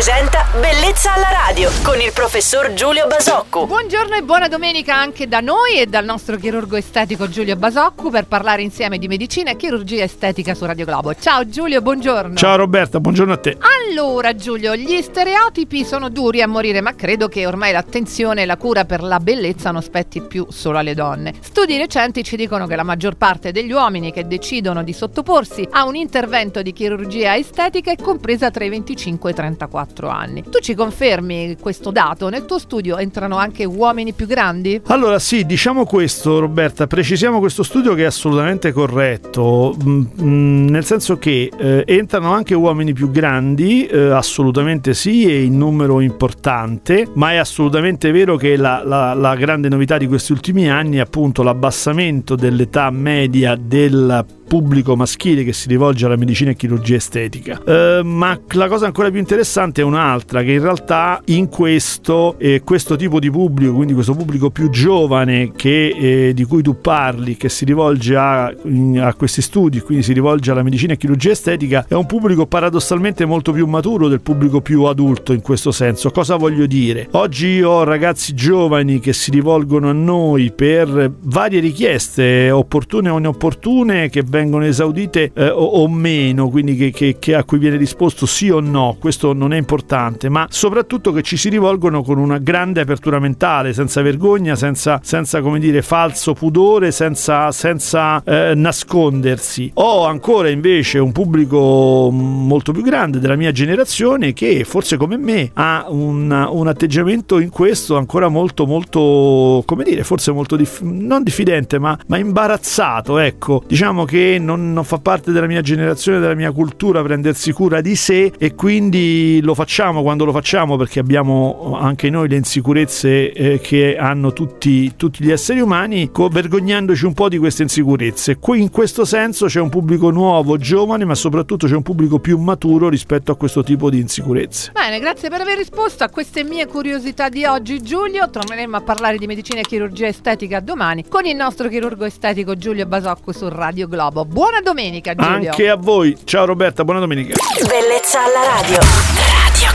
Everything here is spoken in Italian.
presenta Bellezza alla radio con il professor Giulio Basocco. Buongiorno e buona domenica anche da noi e dal nostro chirurgo estetico Giulio Basocco per parlare insieme di medicina e chirurgia estetica su Radio Globo. Ciao Giulio, buongiorno. Ciao Roberta, buongiorno a te. Allora Giulio, gli stereotipi sono duri a morire, ma credo che ormai l'attenzione e la cura per la bellezza non spetti più solo alle donne. Studi recenti ci dicono che la maggior parte degli uomini che decidono di sottoporsi a un intervento di chirurgia estetica è compresa tra i 25 e i 34 anni. Tu ci confermi questo dato? Nel tuo studio entrano anche uomini più grandi? Allora sì, diciamo questo Roberta, precisiamo questo studio che è assolutamente corretto, mm, mm, nel senso che eh, entrano anche uomini più grandi, eh, assolutamente sì, e in numero importante, ma è assolutamente vero che la, la, la grande novità di questi ultimi anni è appunto l'abbassamento dell'età media del pubblico maschile che si rivolge alla medicina e chirurgia estetica. Eh, ma la cosa ancora più interessante è un'altra, che in realtà in questo, eh, questo tipo di pubblico, quindi questo pubblico più giovane che, eh, di cui tu parli, che si rivolge a, a, questi studi, quindi si rivolge alla medicina e chirurgia estetica, è un pubblico paradossalmente molto più maturo del pubblico più adulto in questo senso. Cosa voglio dire? Oggi ho ragazzi giovani che si rivolgono a noi per varie richieste, opportune o inopportune, che vengono vengono esaudite eh, o, o, meno, quindi che, che, che a cui viene risposto sì o no, questo non è importante, ma soprattutto che ci si rivolgono con una grande apertura mentale, senza vergogna, senza, senza come dire, falso pudore, senza, senza eh, nascondersi. Ho ancora invece un pubblico molto più grande della mia generazione che forse come me ha un, un atteggiamento in questo ancora molto molto come dire forse molto dif- non diffidente ma, ma imbarazzato ecco diciamo che non, non, fa parte della mia generazione, della mia cultura prendersi cura di sé e quindi lo facciamo quando lo facciamo perché abbiamo anche noi le insicurezze eh, che hanno tutti, tutti, gli esseri umani, vergognandoci un po' di queste insicurezze. Qui in questo senso c'è un pubblico nuovo, giovane, ma soprattutto c'è un pubblico più maturo rispetto a questo tipo di insicurezze. Bene, grazie per aver risposto a queste mie curiosità di oggi Giulio. Torneremo a parlare di medicina e chirurgia estetica domani con il nostro chirurgo estetico Giulio Basocco su Radio Globo. Buona domenica Giulio. Anche a voi. Ciao Roberta, buona domenica. Bellezza alla radio. Radio.